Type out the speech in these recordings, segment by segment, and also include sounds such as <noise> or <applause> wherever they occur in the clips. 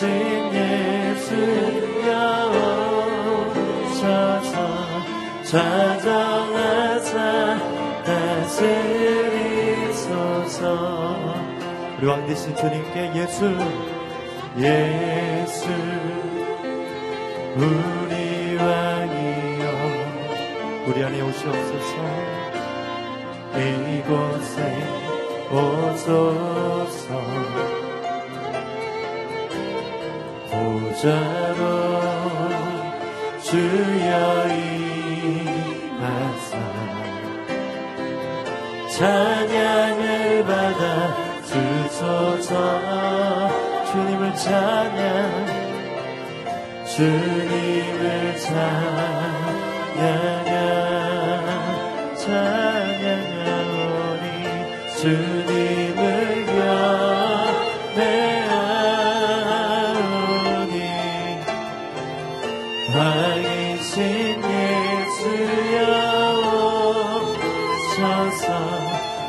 왕이신 예수여 오셔서 찾아와서 다스리소서 우리 왕 되신 주님께 예수 예수 우리 왕이여. 우리 안에 오시옵소서. 이곳에 오소서 보자로 주여 임하사. 찬양을 받아 주소서. 주님을 찬양. 주님을 찬양하 찬양하오니 주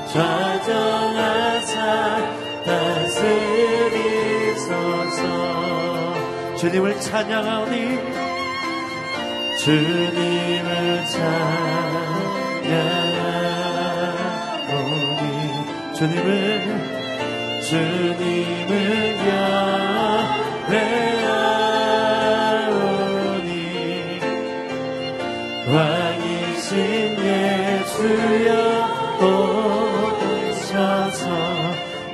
좌정하사 다스리소서. 주님을 찬양하오니 주님을 찬양하오니 주님을 주님을 경배하오니 왕이신 예수여 오셔서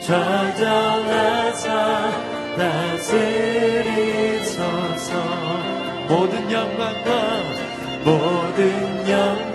좌정하사 다스리소서 모든 영광과 모든 영광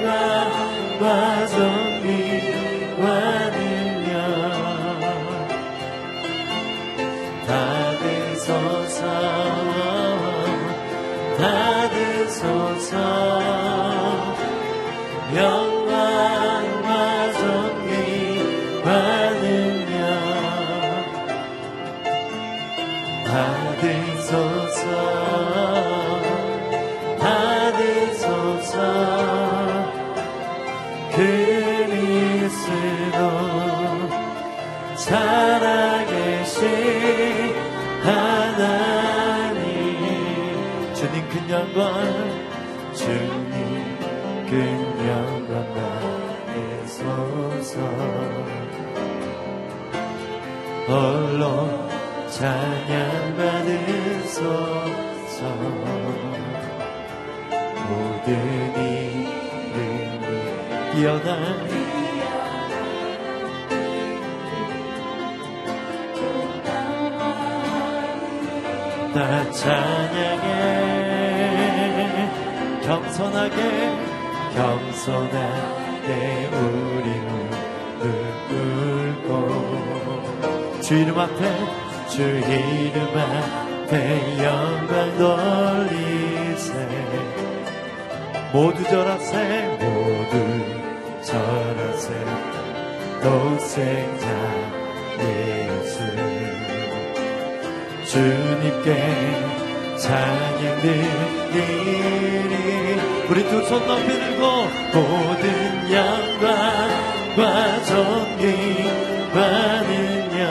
큰 영광 주님 큰 영광 받으소서 홀로 찬양 받으소서 모든 이름이 뛰어난 나 찬양해 겸손하게 겸손하게 우리 무릎 꿇고. 주 이름 앞에 주 이름 앞에 영광 돌리세. 모두 절하세 모두 절하세. 독생자 예수. 주님께 찬양 드리리 우리 두 손 높이 들고 모든 영광과 존귀와 능력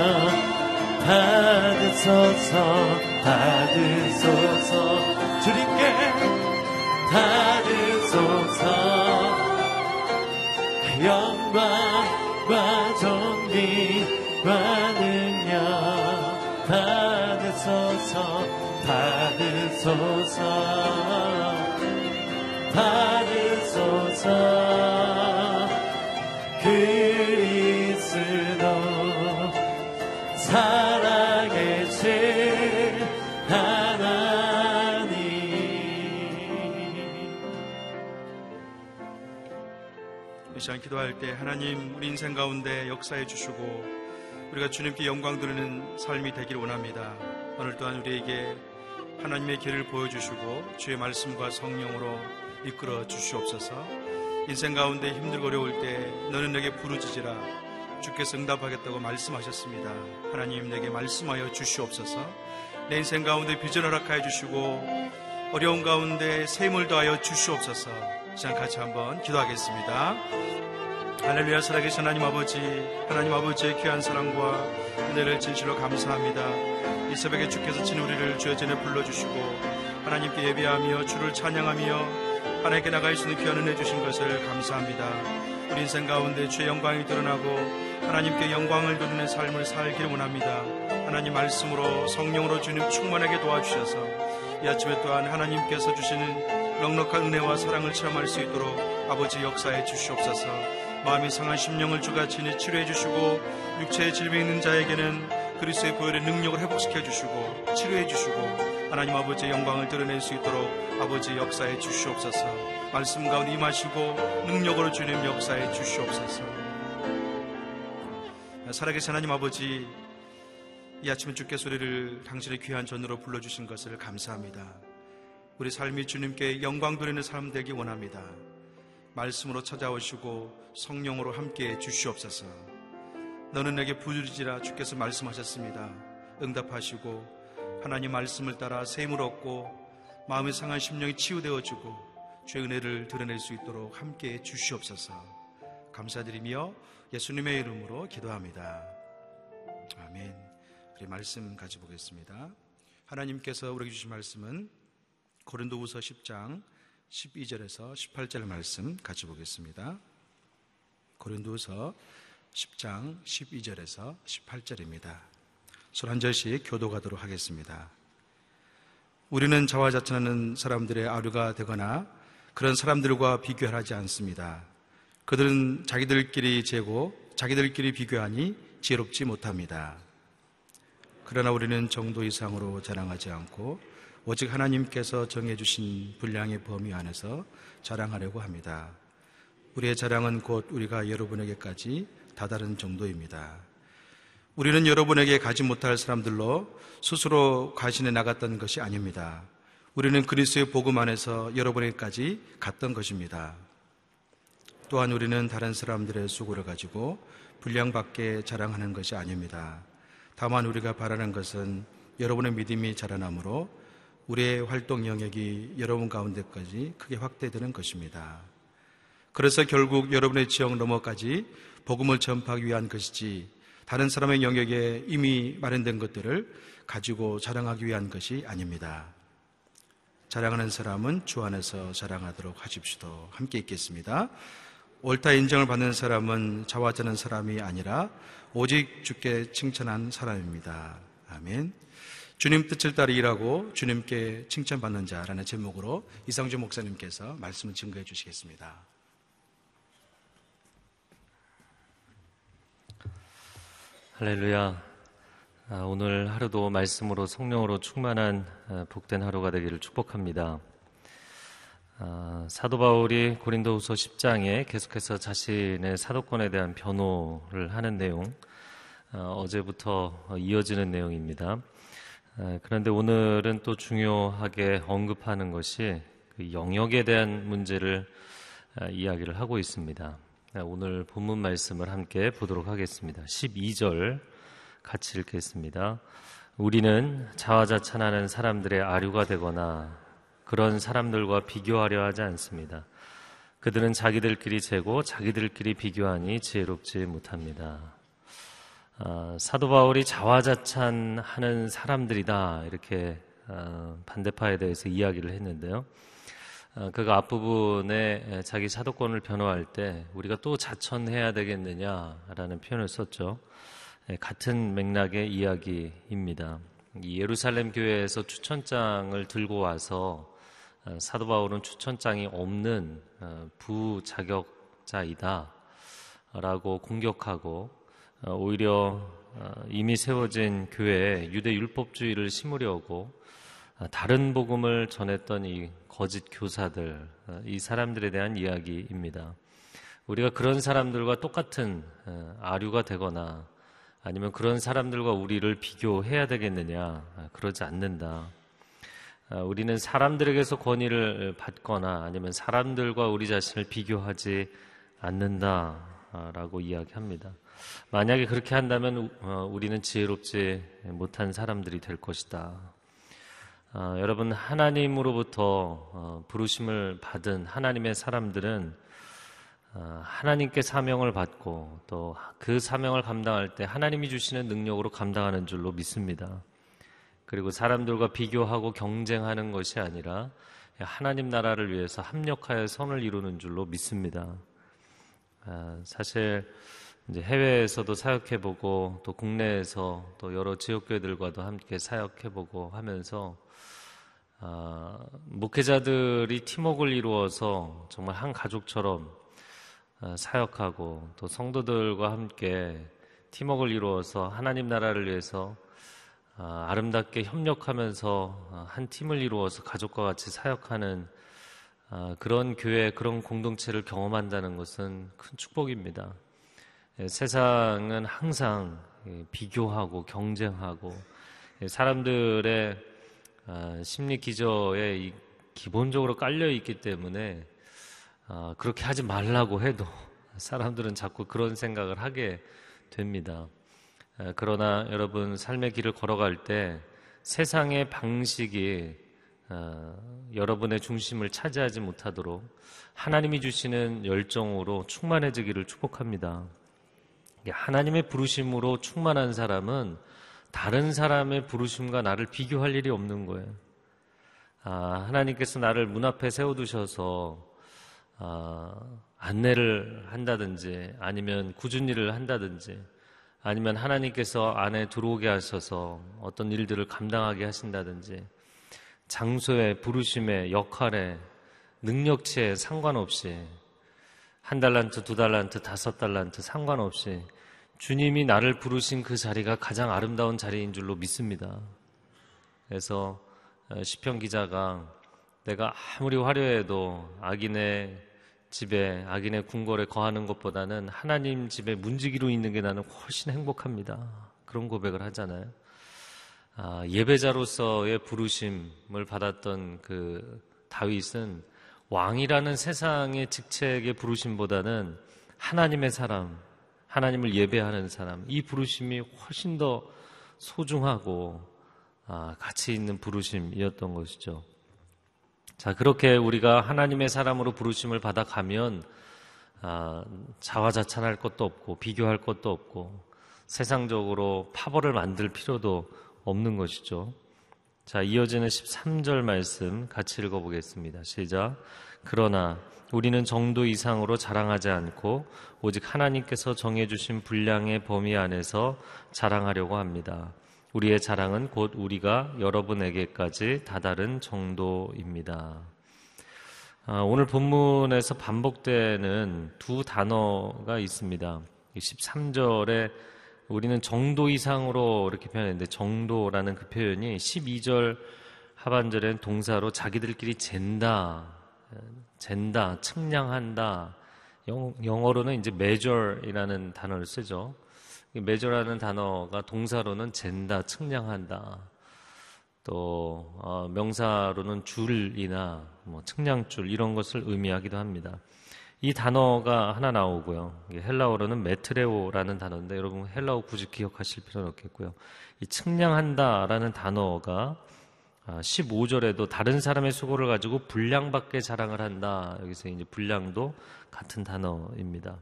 받으소서 받으소서. 주님께 받으소서 받으소서 받으소서 그리스도 살아계신 하나님 이 시간 기도할 때 하나님 우리 인생 가운데 역사해 주시고 우리가 주님께 영광 드리는 삶이 되길 원합니다. 오늘 또한 우리에게 하나님의 길을 보여주시고 주의 말씀과 성령으로 이끌어 주시옵소서. 인생 가운데 힘들고 어려울 때 너는 내게 부르짖으라 주께서 응답하겠다고 말씀하셨습니다. 하나님 내게 말씀하여 주시옵소서. 내 인생 가운데 비전 허락하여 주시고 어려운 가운데 샘을 더하여 주시옵소서. 시간 같이 한번 기도하겠습니다. 할렐루야 살아계신 하나님 아버지 하나님 아버지의 귀한 사랑과 은혜를 진실로 감사합니다 이 새벽에 주께서 친 우리를 주의 전에 불러주시고 하나님께 예배하며 주를 찬양하며 하나님께 나갈 수 있는 귀한 은혜 주신 것을 감사합니다. 우리 인생 가운데 주의 영광이 드러나고 하나님께 영광을 돌리는 삶을 살기를 원합니다. 하나님 말씀으로 성령으로 주님 충만하게 도와주셔서 이 아침에 또한 하나님께서 주시는 넉넉한 은혜와 사랑을 체험할 수 있도록 아버지 역사해 주시옵소서. 마음이 상한 심령을 주가 친히 치료해 주시고 육체의 질병 있는 자에게는 그리스도의 보혈의 능력을 회복시켜 주시고 치료해 주시고 하나님 아버지의 영광을 드러낼 수 있도록 아버지 역사해 주시옵소서. 말씀 가운데 임하시고 능력으로 주님 역사해 주시옵소서. 살아계신 하나님 아버지 이 아침에 주께 소리를 당신의 귀한 전으로 불러주신 것을 감사합니다. 우리 삶이 주님께 영광 돌리는 삶 되기 원합니다. 말씀으로 찾아오시고 성령으로 함께 주시옵소서. 너는 내게 부르지라 주께서 말씀하셨습니다. 응답하시고 하나님 말씀을 따라 샘을 얻고 마음의 상한 심령이 치유되어지고 죄 은혜를 드러낼 수 있도록 함께 주시옵소서. 감사드리며 예수님의 이름으로 기도합니다. 아멘. 우리 말씀 가져 보겠습니다. 하나님께서 우리에게 주신 말씀은 고린도후서 10장 12절에서 18절 말씀 같이 보겠습니다. 고린도서 10장 12절에서 18절입니다. 손한 절씩 교도가도록 하겠습니다. 우리는 자화자찬하는 사람들의 아류가 되거나 그런 사람들과 비교하지 않습니다. 그들은 자기들끼리 재고 자기들끼리 비교하니 지혜롭지 못합니다. 그러나 우리는 정도 이상으로 자랑하지 않고 오직 하나님께서 정해주신 분량의 범위 안에서 자랑하려고 합니다. 우리의 자랑은 곧 우리가 여러분에게까지 다다른 정도입니다. 우리는 여러분에게 가지 못할 사람들로 스스로 가신해 나갔던 것이 아닙니다. 우리는 그리스의 복음 안에서 여러분에게까지 갔던 것입니다. 또한 우리는 다른 사람들의 수고를 가지고 분량밖에 자랑하는 것이 아닙니다. 다만 우리가 바라는 것은 여러분의 믿음이 자라나므로 우리의 활동 영역이 여러분 가운데까지 크게 확대되는 것입니다. 그래서 결국 여러분의 지역 너머까지 복음을 전파하기 위한 것이지 다른 사람의 영역에 이미 마련된 것들을 가지고 자랑하기 위한 것이 아닙니다. 자랑하는 사람은 주 안에서 자랑하도록 하십시오. 함께 있겠습니다. 옳다 인정을 받는 사람은 자화자는 사람이 아니라 오직 주께 칭찬한 사람입니다. 아멘. 주님 뜻을 따라 일하고 주님께 칭찬받는 자라는 제목으로 이상주 목사님께서 말씀을 증거해 주시겠습니다. 할렐루야. 아, 오늘 하루도 말씀으로 성령으로 충만한 아, 복된 하루가 되기를 축복합니다. 아, 사도 바울이 고린도후서 10장에 계속해서 자신의 사도권에 대한 변호를 하는 내용 어제부터 이어지는 내용입니다. 아, 그런데 오늘은 또 중요하게 언급하는 것이 그 영역에 대한 문제를 아, 이야기를 하고 있습니다. 아, 오늘 본문 말씀을 함께 보도록 하겠습니다. 12절 같이 읽겠습니다. 우리는 자화자찬하는 사람들의 아류가 되거나 그런 사람들과 비교하려 하지 않습니다. 그들은 자기들끼리 재고 자기들끼리 비교하니 지혜롭지 못합니다. 어, 사도 바울이 자화자찬하는 사람들이다 이렇게 어, 반대파에 대해서 이야기를 했는데요. 어, 그가 앞부분에 자기 사도권을 변호할 때 우리가 또 자천해야 되겠느냐라는 표현을 썼죠. 예, 같은 맥락의 이야기입니다. 예루살렘 교회에서 추천장을 들고 와서 사도 바울은 추천장이 없는 부자격자이다 라고 공격하고 어, 오히려 어, 이미 세워진 교회에 유대 율법주의를 심으려고 어, 다른 복음을 전했던 이 거짓 교사들, 이 사람들에 대한 이야기입니다. 우리가 그런 사람들과 똑같은 어, 아류가 되거나 아니면 그런 사람들과 우리를 비교해야 되겠느냐? 아, 그러지 않는다. 아, 우리는 사람들에게서 권위를 받거나 아니면 사람들과 우리 자신을 비교하지 않는다라고 이야기합니다. 만약에 그렇게 한다면 어, 우리는 지혜롭지 못한 사람들이 될 것이다. 어, 여러분 하나님으로부터 어, 부르심을 받은 하나님의 사람들은 어, 하나님께 사명을 받고 또 그 사명을 감당할 때 하나님이 주시는 능력으로 감당하는 줄로 믿습니다. 그리고 사람들과 비교하고 경쟁하는 것이 아니라 하나님 나라를 위해서 합력하여 선을 이루는 줄로 믿습니다. 아, 사실 이제 해외에서도 사역해보고 또 국내에서 또 여러 지역교회들과도 함께 사역해보고 하면서 아, 목회자들이 팀웍을 이루어서 정말 한 가족처럼 아, 사역하고 또 성도들과 함께 팀웍을 이루어서 하나님 나라를 위해서 아, 아름답게 협력하면서 아, 한 팀을 이루어서 가족과 같이 사역하는 그런 교회, 그런 공동체를 경험한다는 것은 큰 축복입니다. 예, 세상은 항상 비교하고 경쟁하고 예, 사람들의 심리 기저에 기본적으로 깔려 있기 때문에 아, 그렇게 하지 말라고 해도 <laughs> 사람들은 자꾸 그런 생각을 하게 됩니다. 아, 그러나 여러분 삶의 길을 걸어갈 때 세상의 방식이 아, 여러분의 중심을 차지하지 못하도록 하나님이 주시는 열정으로 충만해지기를 축복합니다. 하나님의 부르심으로 충만한 사람은 다른 사람의 부르심과 나를 비교할 일이 없는 거예요. 하나님께서 나를 문 앞에 세워두셔서 어, 안내를 한다든지 아니면 꾸준 일을 한다든지 아니면 하나님께서 안에 들어오게 하셔서 어떤 일들을 감당하게 하신다든지 장소에 부르심에 역할에 능력치에 상관없이 한 달란트, 두 달란트, 다섯 달란트 상관없이 주님이 나를 부르신 그 자리가 가장 아름다운 자리인 줄로 믿습니다. 그래서 어, 시편 기자가 내가 아무리 화려해도 악인의 집에 악인의 궁궐에 거하는 것보다는 하나님 집에 문지기로 있는 게 나는 훨씬 행복합니다. 그런 고백을 하잖아요. 아, 예배자로서의 부르심을 받았던 그 다윗은 왕이라는 세상의 직책의 부르심보다는 하나님의 사람, 하나님을 예배하는 사람, 이 부르심이 훨씬 더 소중하고 아, 가치 있는 부르심이었던 것이죠. 자, 그렇게 우리가 하나님의 사람으로 부르심을 받아가면 아, 자화자찬할 것도 없고 비교할 것도 없고 세상적으로 파벌을 만들 필요도 없는 것이죠. 자, 이어지는 13절 말씀 같이 읽어보겠습니다. 시작. 그러나 우리는 정도 이상으로 자랑하지 않고 오직 하나님께서 정해주신 분량의 범위 안에서 자랑하려고 합니다. 우리의 자랑은 곧 우리가 여러분에게까지 다다른 정도입니다. 아, 오늘 본문에서 반복되는 두 단어가 있습니다. 13절에 우리는 정도 이상으로 이렇게 표현했는데 정도라는 그 표현이 12절 하반절엔 동사로 자기들끼리 잰다, 잰다, 측량한다. 영 어로는 이제 measure이라는 단어를 쓰죠. 메저라는 단어가 동사로는 잰다, 측량한다. 또 어, 명사로는 줄이나 뭐 측량줄 이런 것을 의미하기도 합니다. 이 단어가 하나 나오고요. 헬라어로는 메트레오라는 단어인데 여러분 헬라어 굳이 기억하실 필요는 없겠고요. 이 측량한다라는 단어가 15절에도 아, 다른 사람의 수고를 가지고 분량밖에 자랑을 한다. 여기서 이제 분량도 같은 단어입니다.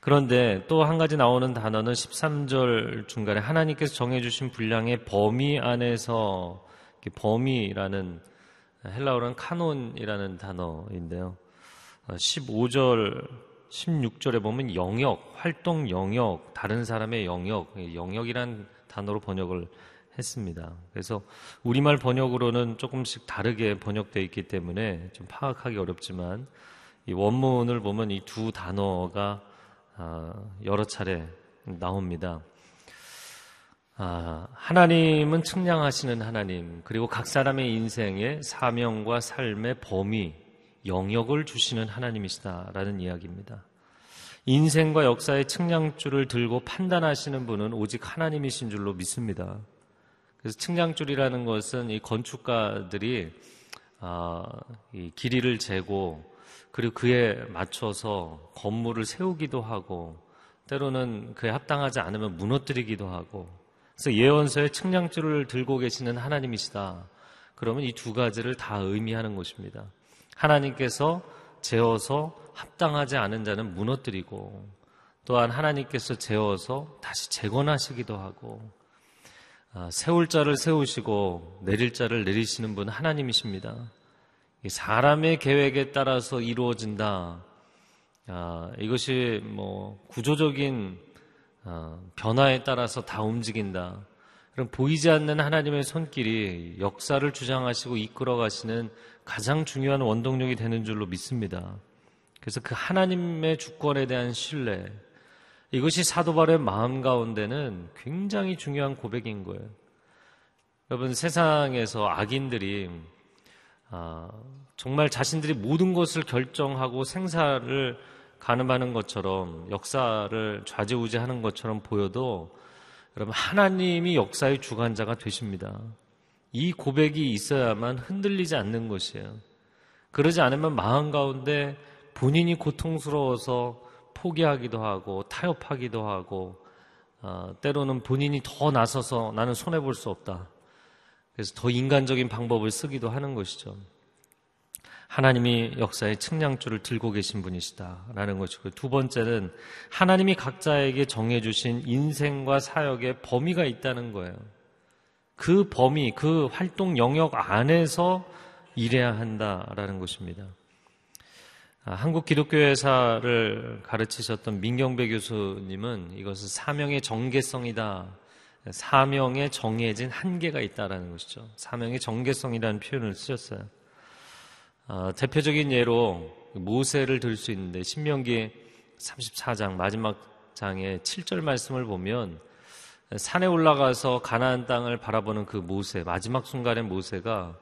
그런데 또 한 가지 나오는 단어는 13절 중간에 하나님께서 정해주신 분량의 범위 안에서 범위라는 헬라어는 카논이라는 단어인데요. 15절, 16절에 보면 영역, 활동 영역, 다른 사람의 영역, 영역이란 단어로 번역을 했습니다. 그래서 우리말 번역으로는 조금씩 다르게 번역되어 있기 때문에 좀 파악하기 어렵지만 이 원문을 보면 이 두 단어가 아, 여러 차례 나옵니다. 아, 하나님은 측량하시는 하나님, 그리고 각 사람의 인생의 사명과 삶의 범위, 영역을 주시는 하나님이시다라는 이야기입니다. 인생과 역사의 측량줄을 들고 판단하시는 분은 오직 하나님이신 줄로 믿습니다. 그래서 측량줄이라는 것은 이 건축가들이 아, 이 길이를 재고 그리고 그에 맞춰서 건물을 세우기도 하고 때로는 그에 합당하지 않으면 무너뜨리기도 하고 그래서 예언서에 측량줄을 들고 계시는 하나님이시다. 그러면 이 두 가지를 다 의미하는 것입니다. 하나님께서 재어서 합당하지 않은 자는 무너뜨리고 또한 하나님께서 재어서 다시 재건하시기도 하고 아, 세울 자를 세우시고 내릴 자를 내리시는 분 하나님이십니다. 사람의 계획에 따라서 이루어진다. 아, 이것이 뭐 구조적인 아, 변화에 따라서 다 움직인다. 그럼 보이지 않는 하나님의 손길이 역사를 주장하시고 이끌어 가시는 가장 중요한 원동력이 되는 줄로 믿습니다. 그래서 그 하나님의 주권에 대한 신뢰, 이것이 사도 바울의 마음 가운데는 굉장히 중요한 고백인 거예요. 여러분 세상에서 악인들이 아, 정말 자신들이 모든 것을 결정하고 생사를 가늠하는 것처럼 역사를 좌지우지하는 것처럼 보여도 여러분 하나님이 역사의 주관자가 되십니다. 이 고백이 있어야만 흔들리지 않는 것이에요. 그러지 않으면 마음 가운데 본인이 고통스러워서 포기하기도 하고 타협하기도 하고 어, 때로는 본인이 더 나서서 나는 손해 볼 수 없다. 그래서 더 인간적인 방법을 쓰기도 하는 것이죠. 하나님이 역사의 측량줄을 들고 계신 분이시다라는 것이고 두 번째는 하나님이 각자에게 정해주신 인생과 사역의 범위가 있다는 거예요. 그 범위, 그 활동 영역 안에서 일해야 한다라는 것입니다. 아, 한국 기독교회사를 가르치셨던 민경배 교수님은 이것은 사명의 정계성이다. 사명에 정해진 한계가 있다라는 것이죠. 사명의 정계성이라는 표현을 쓰셨어요. 어, 대표적인 예로 모세를 들 수 있는데 신명기 34장 마지막 장의 7절 말씀을 보면 산에 올라가서 가나안 땅을 바라보는 그 모세 마지막 순간의 모세가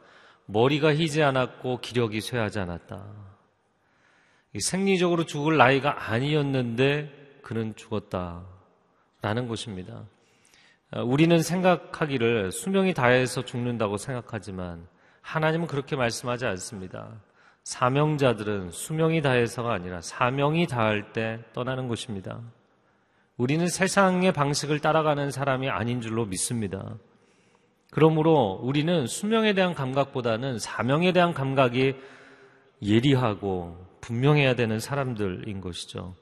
머리가 희지 않았고 기력이 쇠하지 않았다. 생리적으로 죽을 나이가 아니었는데 그는 죽었다 라는 것입니다. 어, 우리는 생각하기를 수명이 다해서 죽는다고 생각하지만 하나님은 그렇게 말씀하지 않습니다. 사명자들은 수명이 다해서가 아니라 사명이 다할 때 떠나는 것입니다. 우리는 세상의 방식을 따라가는 사람이 아닌 줄로 믿습니다. 그러므로 우리는 수명에 대한 감각보다는 사명에 대한 감각이 예리하고 분명해야 되는 사람들인 것이죠.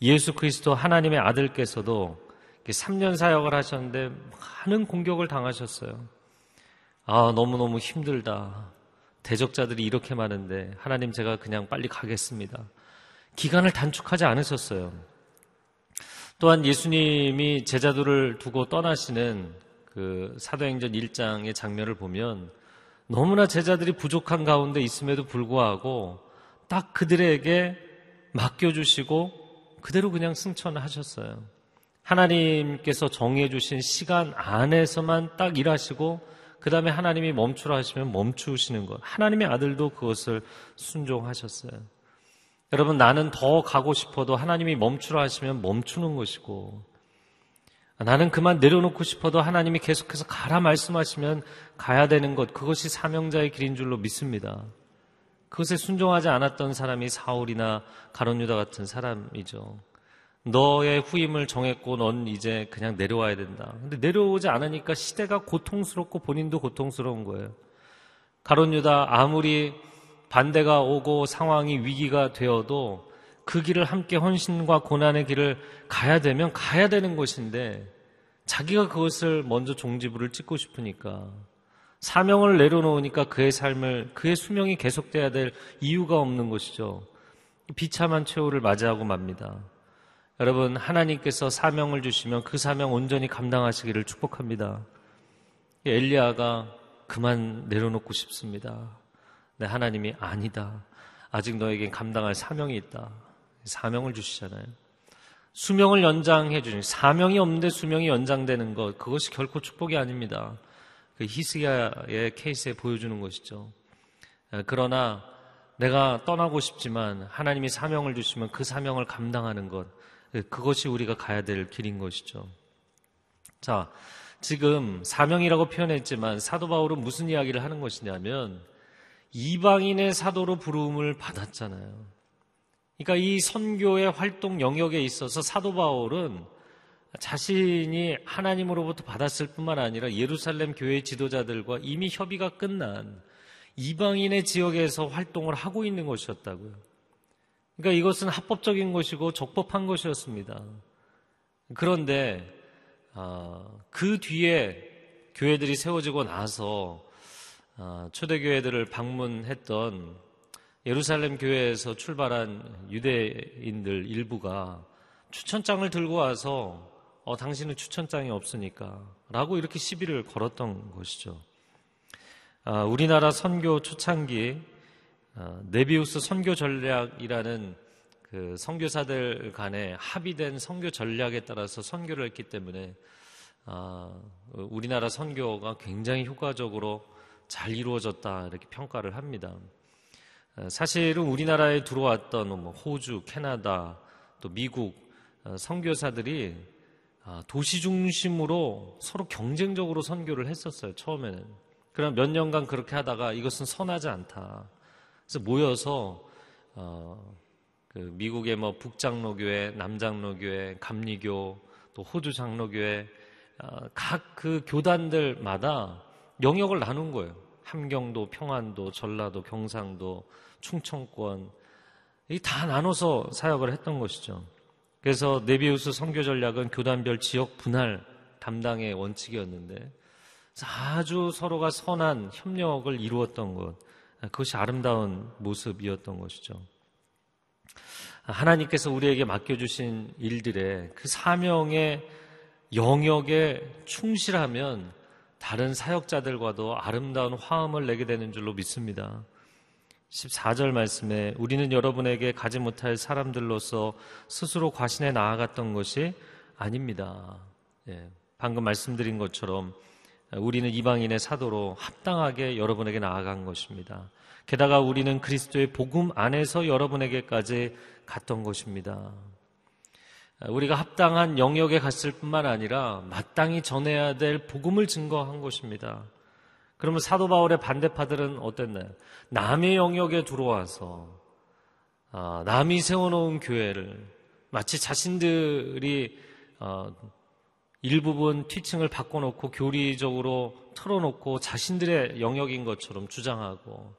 예수 그리스도 하나님의 아들께서도 3년 사역을 하셨는데 많은 공격을 당하셨어요. 아, 너무너무 힘들다. 대적자들이 이렇게 많은데 하나님 제가 그냥 빨리 가겠습니다. 기간을 단축하지 않으셨어요. 또한 예수님이 제자들을 두고 떠나시는 그 사도행전 1장의 장면을 보면 너무나 제자들이 부족한 가운데 있음에도 불구하고 딱 그들에게 맡겨주시고 그대로 그냥 승천하셨어요. 하나님께서 정해주신 시간 안에서만 딱 일하시고 그 다음에 하나님이 멈추라 하시면 멈추시는 것. 하나님의 아들도 그것을 순종하셨어요. 여러분, 나는 더 가고 싶어도 하나님이 멈추라 하시면 멈추는 것이고, 나는 그만 내려놓고 싶어도 하나님이 계속해서 가라 말씀하시면 가야 되는 것, 그것이 사명자의 길인 줄로 믿습니다. 그것에 순종하지 않았던 사람이 사울이나 가론유다 같은 사람이죠. 너의 후임을 정했고 넌 이제 그냥 내려와야 된다. 근데 내려오지 않으니까 시대가 고통스럽고 본인도 고통스러운 거예요. 가론 유다 아무리 반대가 오고 상황이 위기가 되어도 그 길을 함께 헌신과 고난의 길을 가야 되면 가야 되는 것인데 자기가 그것을 먼저 종지부를 찍고 싶으니까 사명을 내려놓으니까 그의 삶을 그의 수명이 계속돼야 될 이유가 없는 것이죠. 비참한 최후를 맞이하고 맙니다. 여러분, 하나님께서 사명을 주시면 그 사명 온전히 감당하시기를 축복합니다. 엘리야가 그만 내려놓고 싶습니다. 네, 하나님이 아니다. 아직 너에겐 감당할 사명이 있다. 사명을 주시잖아요. 수명을 연장해 주신 사명이 없는데 수명이 연장되는 것 그것이 결코 축복이 아닙니다. 그 히스기야의 케이스에 보여주는 것이죠. 그러나 내가 떠나고 싶지만 하나님이 사명을 주시면 그 사명을 감당하는 것. 그것이 우리가 가야 될 길인 것이죠. 자, 지금 사명이라고 표현했지만 사도 바울은 무슨 이야기를 하는 것이냐면 이방인의 사도로 부름을 받았잖아요. 그러니까 이 선교의 활동 영역에 있어서 사도 바울은 자신이 하나님으로부터 받았을 뿐만 아니라 예루살렘 교회 지도자들과 이미 협의가 끝난 이방인의 지역에서 활동을 하고 있는 것이었다고요. 그러니까 이것은 합법적인 것이고 적법한 것이었습니다. 그런데 어, 그 뒤에 교회들이 세워지고 나서 어, 초대교회들을 방문했던 예루살렘 교회에서 출발한 유대인들 일부가 추천장을 들고 와서 어, 당신은 추천장이 없으니까 라고 이렇게 시비를 걸었던 것이죠. 아, 우리나라 선교 초창기 아, 네비우스 선교 전략이라는 그 선교사들 간에 합의된 선교 전략에 따라서 선교를 했기 때문에 아, 우리나라 선교가 굉장히 효과적으로 잘 이루어졌다 이렇게 평가를 합니다. 아, 사실은 우리나라에 들어왔던 뭐 호주, 캐나다, 또 미국 아, 선교사들이 아, 도시 중심으로 서로 경쟁적으로 선교를 했었어요. 처음에는. 그럼 몇 년간 그렇게 하다가 이것은 선하지 않다. 그래서 모여서 어, 그 미국의 뭐 북장로교회, 남장로교회, 감리교, 또 호주 장로교회 어, 각그 교단들마다 영역을 나눈 거예요. 함경도, 평안도, 전라도, 경상도, 충청권 이 다 나눠서 사역을 했던 것이죠. 그래서 네비우스 선교 전략은 교단별 지역 분할 담당의 원칙이었는데 아주 서로가 선한 협력을 이루었던 것 그것이 아름다운 모습이었던 것이죠. 하나님께서 우리에게 맡겨주신 일들의 그 사명의 영역에 충실하면 다른 사역자들과도 아름다운 화음을 내게 되는 줄로 믿습니다. 14절 말씀에 우리는 여러분에게 가지 못할 사람들로서 스스로 과신에 나아갔던 것이 아닙니다. 예, 방금 말씀드린 것처럼 우리는 이방인의 사도로 합당하게 여러분에게 나아간 것입니다. 게다가 우리는 그리스도의 복음 안에서 여러분에게까지 갔던 것입니다. 우리가 합당한 영역에 갔을 뿐만 아니라 마땅히 전해야 될 복음을 증거한 것입니다. 그러면 사도 바울의 반대파들은 어땠나요? 남의 영역에 들어와서 아, 남이 세워놓은 교회를 마치 자신들이 어, 일부분 티칭을 바꿔놓고 교리적으로 틀어놓고 자신들의 영역인 것처럼 주장하고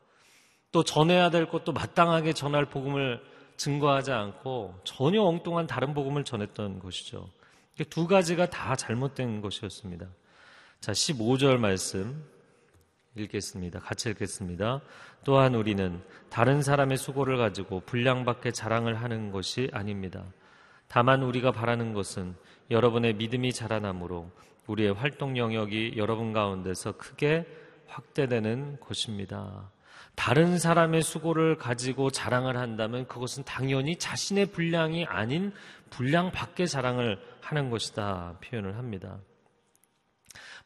또 전해야 될 것도 마땅하게 전할 복음을 증거하지 않고 전혀 엉뚱한 다른 복음을 전했던 것이죠. 두 가지가 다 잘못된 것이었습니다. 자, 15절 말씀 읽겠습니다. 같이 읽겠습니다. 또한 우리는 다른 사람의 수고를 가지고 분량밖에 자랑을 하는 것이 아닙니다. 다만 우리가 바라는 것은 여러분의 믿음이 자라나므로 우리의 활동 영역이 여러분 가운데서 크게 확대되는 것입니다. 다른 사람의 수고를 가지고 자랑을 한다면 그것은 당연히 자신의 분량이 아닌 분량 밖의 자랑을 하는 것이다 표현을 합니다.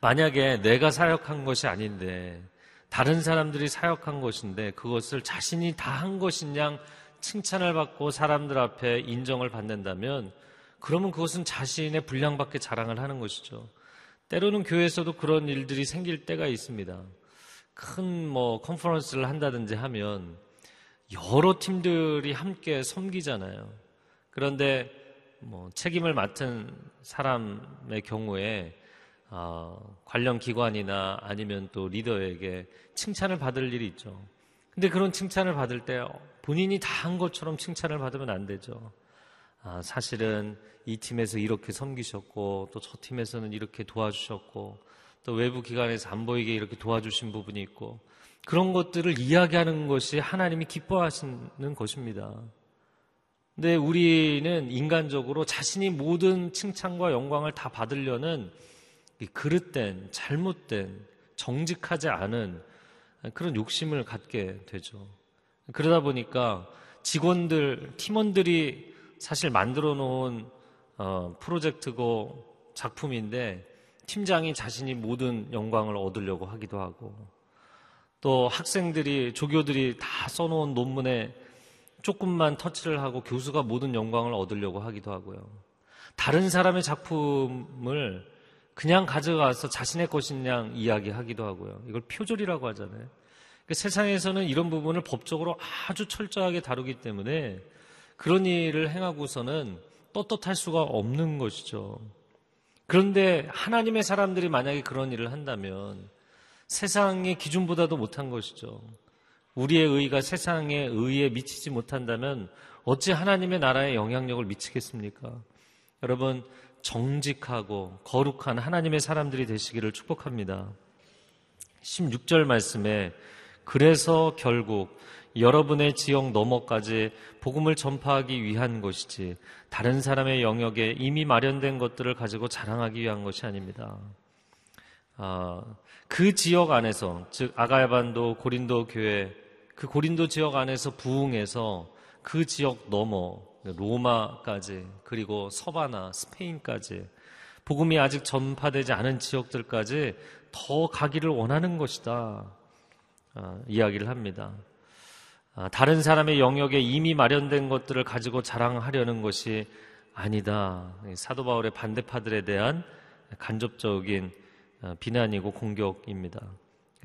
만약에 내가 사역한 것이 아닌데 다른 사람들이 사역한 것인데 그것을 자신이 다 한 것인 양 칭찬을 받고 사람들 앞에 인정을 받는다면 그러면 그것은 자신의 분량밖에 자랑을 하는 것이죠. 때로는 교회에서도 그런 일들이 생길 때가 있습니다. 큰 뭐 컨퍼런스를 한다든지 하면 여러 팀들이 함께 섬기잖아요. 그런데 뭐 책임을 맡은 사람의 경우에 어, 관련 기관이나 아니면 또 리더에게 칭찬을 받을 일이 있죠. 근데 그런 칭찬을 받을 때 본인이 다 한 것처럼 칭찬을 받으면 안 되죠. 아, 사실은 이 팀에서 이렇게 섬기셨고 또 저 팀에서는 이렇게 도와주셨고 또 외부 기관에서 안 보이게 이렇게 도와주신 부분이 있고 그런 것들을 이야기하는 것이 하나님이 기뻐하시는 것입니다. 근데 우리는 인간적으로 자신이 모든 칭찬과 영광을 다 받으려는 그릇된, 잘못된, 정직하지 않은 그런 욕심을 갖게 되죠. 그러다 보니까 직원들, 팀원들이 사실 만들어 놓은 어, 프로젝트고 작품인데 팀장이 자신이 모든 영광을 얻으려고 하기도 하고 또 학생들이 조교들이 다 써놓은 논문에 조금만 터치를 하고 교수가 모든 영광을 얻으려고 하기도 하고요. 다른 사람의 작품을 그냥 가져가서 자신의 것인 양 이야기하기도 하고요. 이걸 표절이라고 하잖아요. 그러니까 세상에서는 이런 부분을 법적으로 아주 철저하게 다루기 때문에 그런 일을 행하고서는 떳떳할 수가 없는 것이죠. 그런데 하나님의 사람들이 만약에 그런 일을 한다면 세상의 기준보다도 못한 것이죠. 우리의 의가 세상의 의에 미치지 못한다면 어찌 하나님의 나라에 영향력을 미치겠습니까? 여러분, 정직하고 거룩한 하나님의 사람들이 되시기를 축복합니다. 16절 말씀에 그래서 결국 여러분의 지역 너머까지 복음을 전파하기 위한 것이지 다른 사람의 영역에 이미 마련된 것들을 가지고 자랑하기 위한 것이 아닙니다. 아, 그 지역 안에서 즉 아가야반도 고린도 교회 그 고린도 지역 안에서 부흥해서 그 지역 넘어 로마까지 그리고 서바나 스페인까지 복음이 아직 전파되지 않은 지역들까지 더 가기를 원하는 것이다. 아, 이야기를 합니다. 아, 다른 사람의 영역에 이미 마련된 것들을 가지고 자랑하려는 것이 아니다. 사도 바울의 반대파들에 대한 간접적인 아, 비난이고 공격입니다.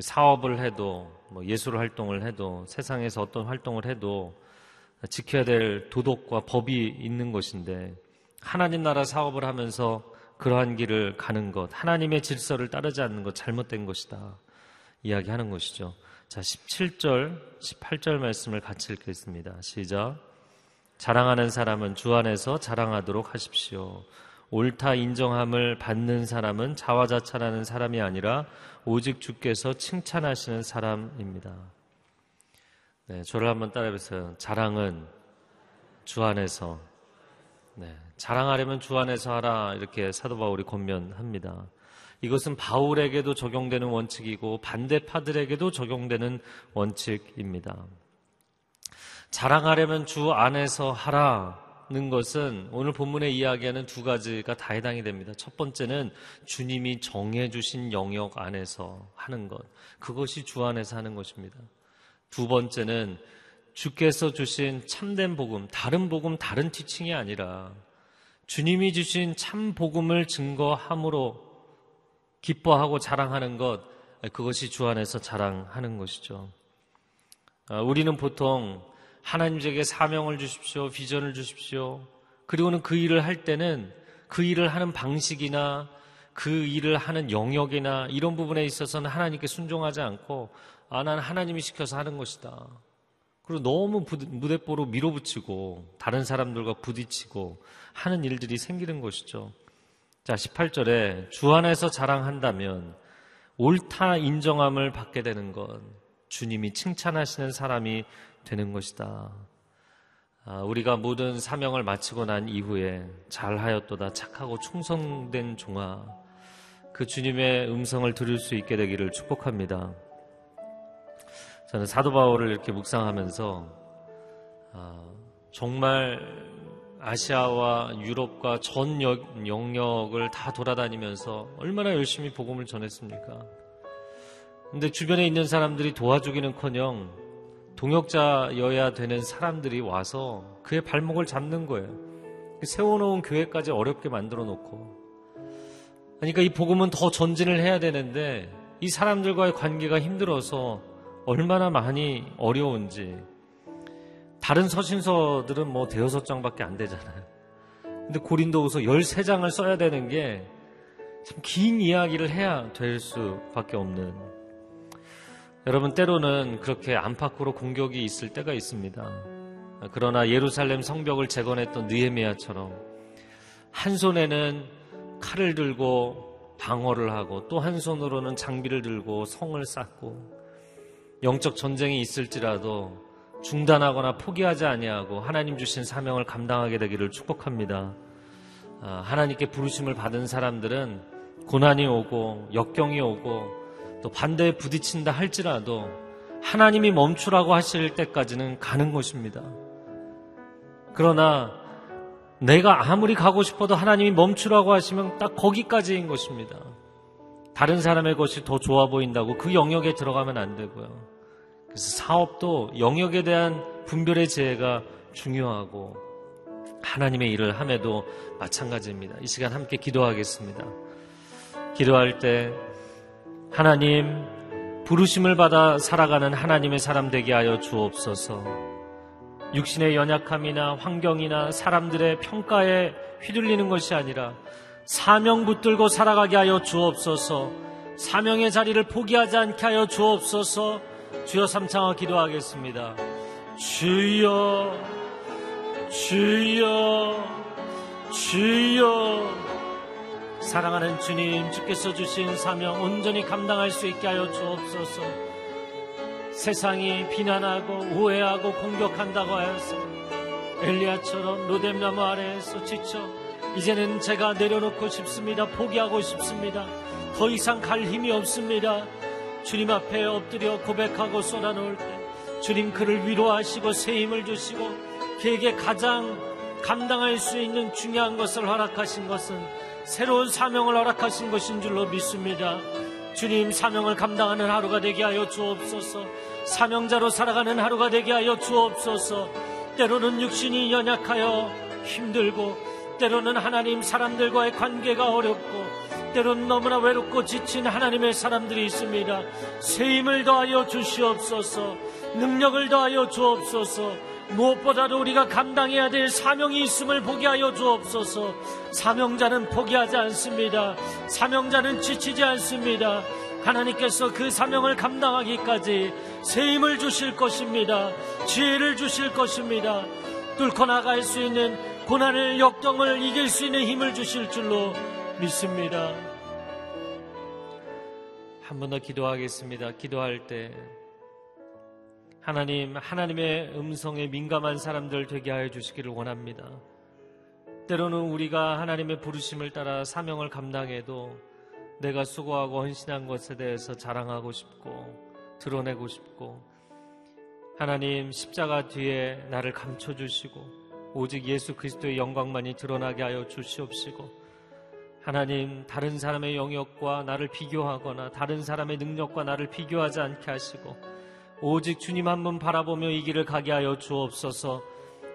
사업을 해도 뭐 예술 활동을 해도 세상에서 어떤 활동을 해도 지켜야 될 도덕과 법이 있는 것인데 하나님 나라 사업을 하면서 그러한 길을 가는 것, 하나님의 질서를 따르지 않는 것 잘못된 것이다. 이야기하는 것이죠. 자, 17절, 18절 말씀을 같이 읽겠습니다. 시작. 자랑하는 사람은 주 안에서 자랑하도록 하십시오. 옳다 인정함을 받는 사람은 자화자찬하는 사람이 아니라 오직 주께서 칭찬하시는 사람입니다. 네, 저를 한번 따라해보세요. 자랑은 주 안에서. 네, 자랑하려면 주 안에서 하라. 이렇게 사도 바울이 권면합니다. 이것은 바울에게도 적용되는 원칙이고 반대파들에게도 적용되는 원칙입니다. 자랑하려면 주 안에서 하라는 것은 오늘 본문에 이야기하는 두 가지가 다 해당이 됩니다. 첫 번째는 주님이 정해주신 영역 안에서 하는 것. 그것이 주 안에서 하는 것입니다. 두 번째는 주께서 주신 참된 복음, 다른 복음, 다른 티칭이 아니라 주님이 주신 참 복음을 증거함으로 기뻐하고 자랑하는 것, 그것이 주 안에서 자랑하는 것이죠. 아, 우리는 보통 하나님에게 사명을 주십시오, 비전을 주십시오. 그리고는 그 일을 할 때는 그 일을 하는 방식이나 그 일을 하는 영역이나 이런 부분에 있어서는 하나님께 순종하지 않고 아, 난 하나님이 시켜서 하는 것이다. 그리고 너무 무대뽀로 밀어붙이고 다른 사람들과 부딪히고 하는 일들이 생기는 것이죠. 자, 18절에 주 안에서 자랑한다면 옳다 인정함을 받게 되는 것, 주님이 칭찬하시는 사람이 되는 것이다. 아, 우리가 모든 사명을 마치고 난 이후에 잘하였도다 착하고 충성된 종아 그 주님의 음성을 들을 수 있게 되기를 축복합니다. 저는 사도 바울을 이렇게 묵상하면서 아, 정말 아시아와 유럽과 전 영역을 다 돌아다니면서 얼마나 열심히 복음을 전했습니까? 근데 주변에 있는 사람들이 도와주기는커녕 동역자여야 되는 사람들이 와서 그의 발목을 잡는 거예요. 세워놓은 교회까지 어렵게 만들어 놓고. 그러니까 이 복음은 더 전진을 해야 되는데 이 사람들과의 관계가 힘들어서 얼마나 많이 어려운지 다른 서신서들은 뭐 대여섯 장밖에 안 되잖아요. 근데 고린도후서 13장을 써야 되는 게 참 긴 이야기를 해야 될 수밖에 없는 여러분 때로는 그렇게 안팎으로 공격이 있을 때가 있습니다. 그러나 예루살렘 성벽을 재건했던 느헤미야처럼 한 손에는 칼을 들고 방어를 하고 또 한 손으로는 장비를 들고 성을 쌓고 영적 전쟁이 있을지라도 중단하거나 포기하지 아니하고 하나님 주신 사명을 감당하게 되기를 축복합니다. 아, 하나님께 부르심을 받은 사람들은 고난이 오고 역경이 오고 또 반대에 부딪힌다 할지라도 하나님이 멈추라고 하실 때까지는 가는 것입니다. 그러나 내가 아무리 가고 싶어도 하나님이 멈추라고 하시면 딱 거기까지인 것입니다. 다른 사람의 것이 더 좋아 보인다고 그 영역에 들어가면 안 되고요. 그래서 사업도 영역에 대한 분별의 지혜가 중요하고 하나님의 일을 함에도 마찬가지입니다. 이 시간 함께 기도하겠습니다. 기도할 때 하나님 부르심을 받아 살아가는 하나님의 사람 되게 하여 주옵소서. 육신의 연약함이나 환경이나 사람들의 평가에 휘둘리는 것이 아니라 사명 붙들고 살아가게 하여 주옵소서. 사명의 자리를 포기하지 않게 하여 주옵소서. 주여 삼창하 기도하겠습니다. 주여, 주여, 주여. 사랑하는 주님, 주께서 주신 사명 온전히 감당할 수 있게 하여 주옵소서. 세상이 비난하고 오해하고 공격한다고 하여서 엘리야처럼 로뎀나무 아래에서 지쳐 이제는 제가 내려놓고 싶습니다. 포기하고 싶습니다. 더 이상 갈 힘이 없습니다. 주님 앞에 엎드려 고백하고 쏟아놓을 때 주님 그를 위로하시고 새 힘을 주시고 그에게 가장 감당할 수 있는 중요한 것을 허락하신 것은 새로운 사명을 허락하신 것인 줄로 믿습니다. 주님 사명을 감당하는 하루가 되게 하여 주옵소서. 사명자로 살아가는 하루가 되게 하여 주옵소서. 때로는 육신이 연약하여 힘들고 때로는 하나님 사람들과의 관계가 어렵고 때로는 너무나 외롭고 지친 하나님의 사람들이 있습니다. 새 힘을 더하여 주시옵소서. 능력을 더하여 주옵소서. 무엇보다도 우리가 감당해야 될 사명이 있음을 보게 하여 주옵소서. 사명자는 포기하지 않습니다. 사명자는 지치지 않습니다. 하나님께서 그 사명을 감당하기까지 새 힘을 주실 것입니다. 지혜를 주실 것입니다. 뚫고 나갈 수 있는 고난을 역경을 이길 수 있는 힘을 주실 줄로 믿습니다. 한 번 더 기도하겠습니다. 기도할 때 하나님, 하나님의 음성에 민감한 사람들 되게 하여 주시기를 원합니다. 때로는 우리가 하나님의 부르심을 따라 사명을 감당해도 내가 수고하고 헌신한 것에 대해서 자랑하고 싶고 드러내고 싶고 하나님 십자가 뒤에 나를 감춰 주시고 오직 예수 그리스도의 영광만이 드러나게 하여 주시옵시고 하나님 다른 사람의 영역과 나를 비교하거나 다른 사람의 능력과 나를 비교하지 않게 하시고 오직 주님 한 분 바라보며 이 길을 가게 하여 주옵소서.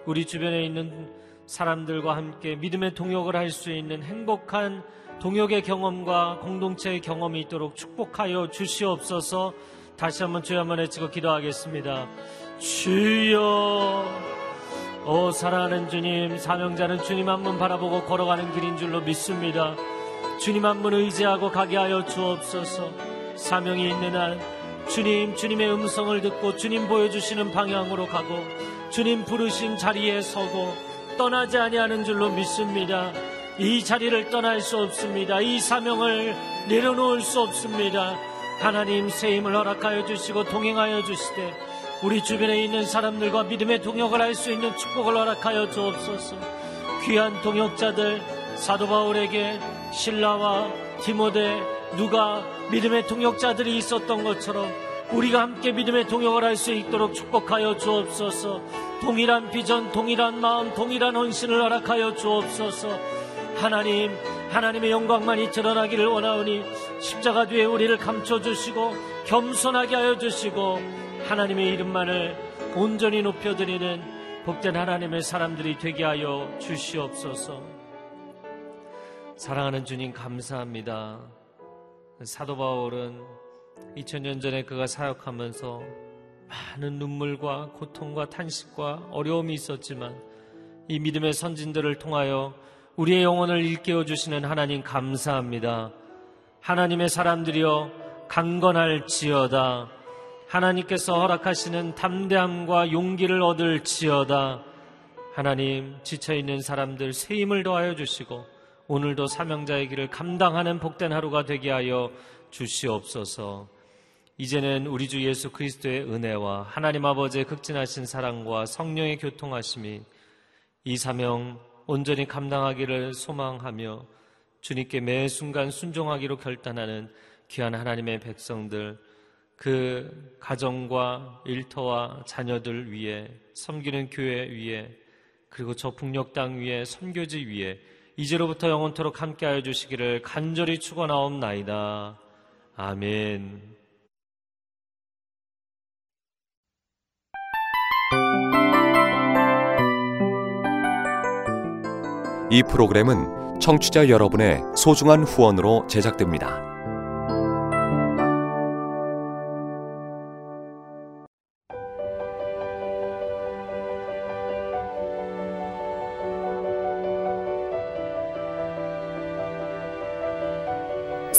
우리 주변에 있는 사람들과 함께 믿음의 동역을 할 수 있는 행복한 동역의 경험과 공동체의 경험이 있도록 축복하여 주시옵소서. 다시 한번 주여 한번 외치고 기도하겠습니다. 주여, 오 사랑하는 주님, 사명자는 주님 한 분 바라보고 걸어가는 길인 줄로 믿습니다. 주님 한 분 의지하고 가게 하여 주옵소서. 사명이 있는 한 주님, 주님의 음성을 듣고 주님 보여주시는 방향으로 가고 주님 부르신 자리에 서고 떠나지 아니하는 줄로 믿습니다. 이 자리를 떠날 수 없습니다. 이 사명을 내려놓을 수 없습니다. 하나님 새 힘을 허락하여 주시고 동행하여 주시되 우리 주변에 있는 사람들과 믿음의 동역을 할 수 있는 축복을 허락하여 주옵소서. 귀한 동역자들 사도 바울에게 신라와 디모데 누가 믿음의 동역자들이 있었던 것처럼 우리가 함께 믿음의 동역을 할 수 있도록 축복하여 주옵소서. 동일한 비전, 동일한 마음, 동일한 헌신을 허락하여 주옵소서. 하나님, 하나님의 영광만이 드러나기를 원하오니 십자가 뒤에 우리를 감춰 주시고 겸손하게 하여 주시고 하나님의 이름만을 온전히 높여드리는 복된 하나님의 사람들이 되게 하여 주시옵소서. 사랑하는 주님 감사합니다. 사도 바울은 2000년 전에 그가 사역하면서 많은 눈물과 고통과 탄식과 어려움이 있었지만 이 믿음의 선진들을 통하여 우리의 영혼을 일깨워 주시는 하나님 감사합니다. 하나님의 사람들이여 강건할지어다. 하나님께서 허락하시는 담대함과 용기를 얻을지어다. 하나님 지쳐 있는 사람들 새 힘을 더하여 주시고 오늘도 사명자의 길을 감당하는 복된 하루가 되게 하여 주시옵소서. 이제는 우리 주 예수 그리스도의 은혜와 하나님 아버지의 극진하신 사랑과 성령의 교통하심이 이 사명 온전히 감당하기를 소망하며 주님께 매 순간 순종하기로 결단하는 귀한 하나님의 백성들 그 가정과 일터와 자녀들 위에 섬기는 교회 위에 그리고 저 북녘 땅 위에 선교지 위에 이제로부터 영원토록 함께하여 주시기를 간절히 축원하옵나이다. 아멘. 이 프로그램은 청취자 여러분의 소중한 후원으로 제작됩니다.